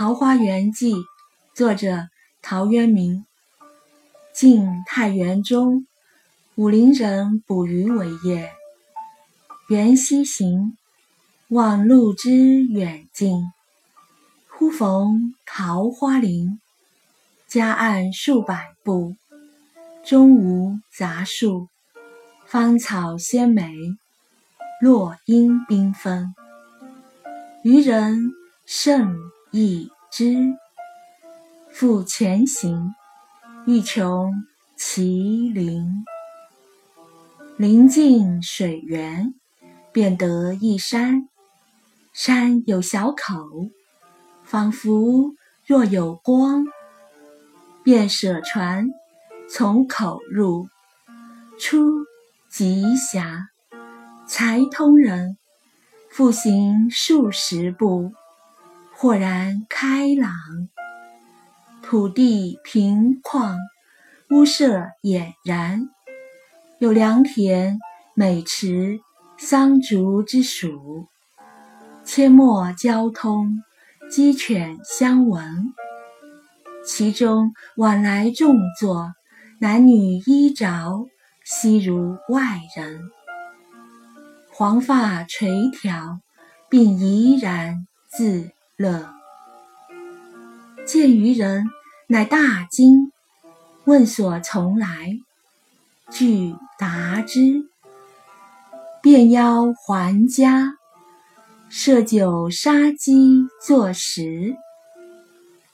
桃花源记》，作者陶渊明。晋太元中，武陵人捕鱼为业。缘溪行，忘路之远近。忽逢桃花林，夹岸数百步，中无杂树，芳草鲜美，落英缤纷。渔人甚一知，复前行，欲穷其林。临近水源，便得一山，山有小口，仿佛若有光。便舍船，从口入，出极狭，才通人。复行数十步，豁然开朗，土地平旷，屋舍俨然，有良田、美池、桑竹之属，阡陌交通，鸡犬相闻。其中往来种作，男女衣着，悉如外人。黄发垂髫，并怡然自乐。见渔人，乃大惊，问所从来，具答之。便邀还家，设酒杀鸡作食。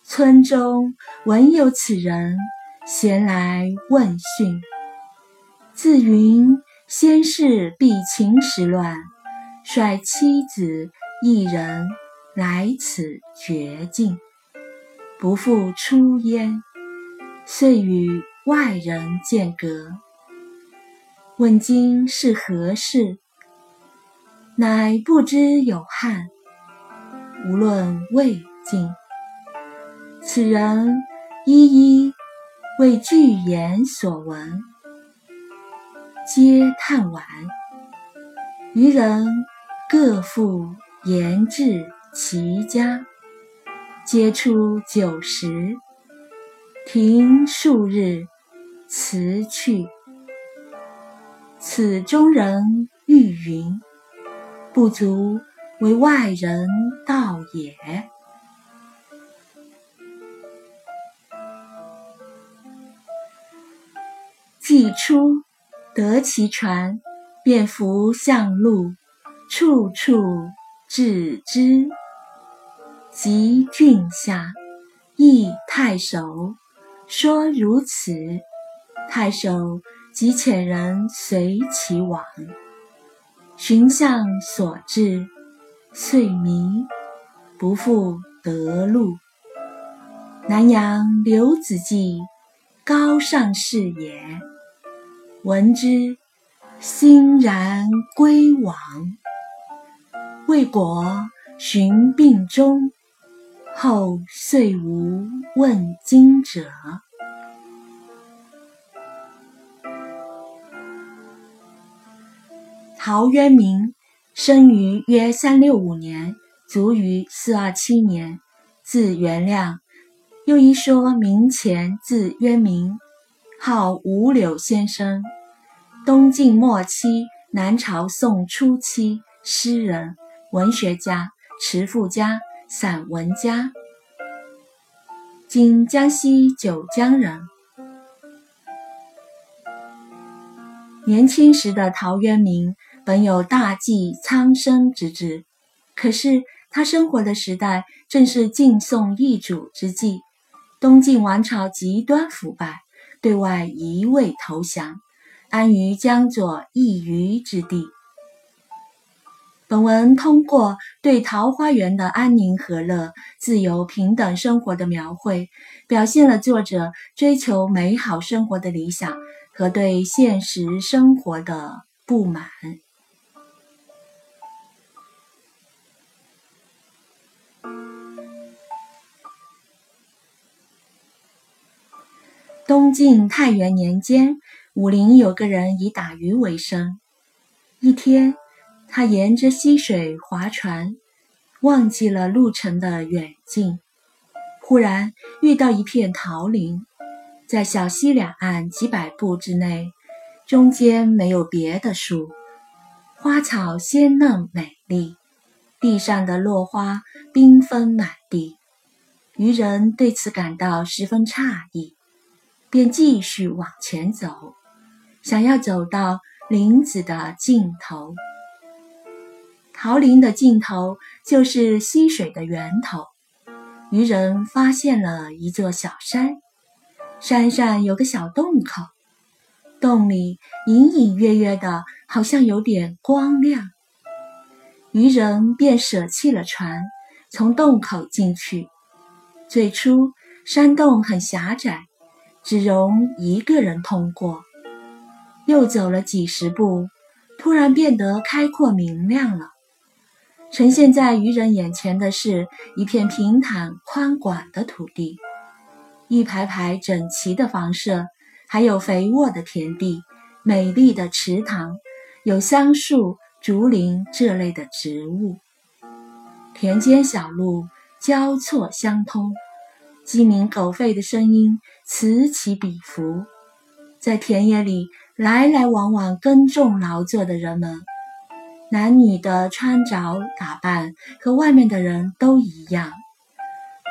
村中闻有此人，咸来问讯，自云。先是避秦时乱，率妻子一人来此绝境，不复出焉，遂与外人间隔。问今是何事？乃不知有汉，无论魏晋。此人一一为具言所闻。皆叹惋，余人各复言至其家，皆出酒食，停数日，辞去。此中人欲云，不足为外人道也。既出。得其船，便扶向路，处处至之。及郡下，诣太守，说如此。太守即遣人随其往，寻向所至，遂迷，不复得路。南阳刘子骥，高尚士也。闻之，欣然归往。未果，寻病终，后遂无问津者。陶渊明生于约三六五年，卒于四二七年，字元亮，又一说明前字渊明，号五柳先生。东晋末期，南朝宋初期诗人、文学家、词赋家、散文家。今江西九江人。年轻时的陶渊明本有大济苍生之志，可是他生活的时代正是晋宋易主之际，东晋王朝极端腐败，对外一味投降。安于江左一隅之地。本文通过对桃花源的安宁和乐、自由平等生活的描绘，表现了作者追求美好生活的理想和对现实生活的不满。东晋太元年间。武陵有个人以打鱼为生。一天，他沿着溪水划船，忘记了路程的远近，忽然遇到一片桃林，在小溪两岸几百步之内，中间没有别的树，花草鲜嫩美丽，地上的落花缤纷满地。渔人对此感到十分诧异，便继续往前走，想要走到林子的尽头。桃林的尽头就是溪水的源头。渔人发现了一座小山，山上有个小洞口，洞里隐隐约约的，好像有点光亮。渔人便舍弃了船，从洞口进去。最初，山洞很狭窄，只容一个人通过。又走了几十步，突然变得开阔明亮了。呈现在渔人眼前的是一片平坦宽广的土地，一排排整齐的房舍，还有肥沃的田地、美丽的池塘，有桑树、竹林这类的植物。田间小路交错相通，鸡鸣狗吠的声音此起彼伏，在田野里来来往往耕种劳作的人们。男女的穿着打扮和外面的人都一样，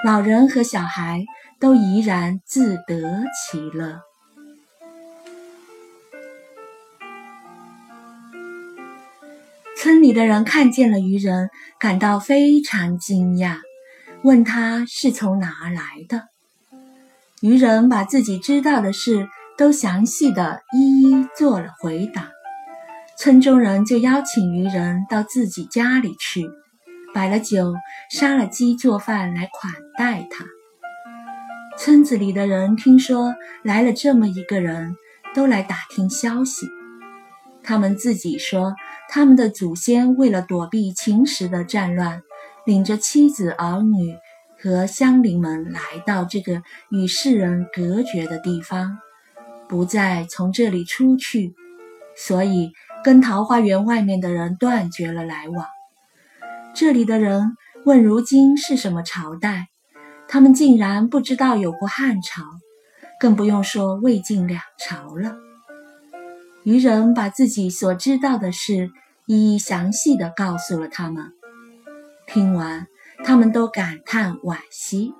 老人和小孩都怡然自得其乐。村里的人看见了渔人，感到非常惊讶，问他是从哪儿来的。渔人把自己知道的事都详细的一一做了回答。村中人就邀请渔人到自己家里去，摆了酒，杀了鸡做饭来款待他。村子里的人听说来了这么一个人，都来打听消息。他们自己说，他们的祖先为了躲避秦时的战乱，领着妻子儿女和乡邻们来到这个与世人隔绝的地方，不再从这里出去，所以。跟桃花源外面的人断绝了来往。这里的人问：“如今是什么朝代？”他们竟然不知道有过汉朝，更不用说魏晋两朝了。渔人把自己所知道的事一一详细的告诉了他们。听完，他们都感叹惋惜。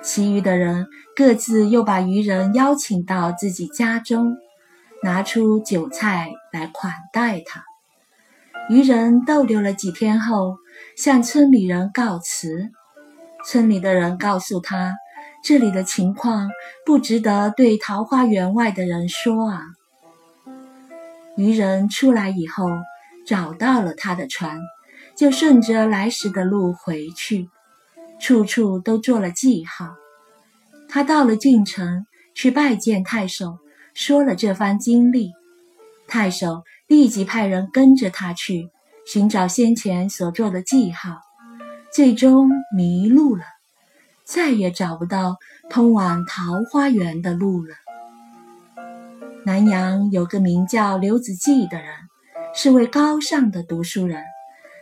其余的人各自又把渔人邀请到自己家中。拿出酒菜来款待他。渔人逗留了几天后，向村里人告辞。村里的人告诉他，这里的情况不值得对桃花源外的人说啊。渔人出来以后，找到了他的船，就顺着来时的路回去，处处都做了记号。他到了郡城，去拜见太守。说了这番经历，太守立即派人跟着他去寻找先前所做的记号，最终迷路了，再也找不到通往桃花源的路了。南阳有个名叫刘子骥的人，是位高尚的读书人。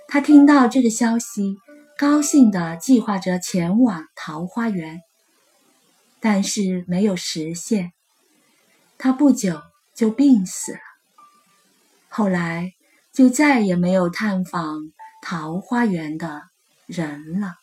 他听到这个消息，高兴地计划着前往桃花源，但是没有实现。他不久就病死了，后来就再也没有探访桃花源的人了。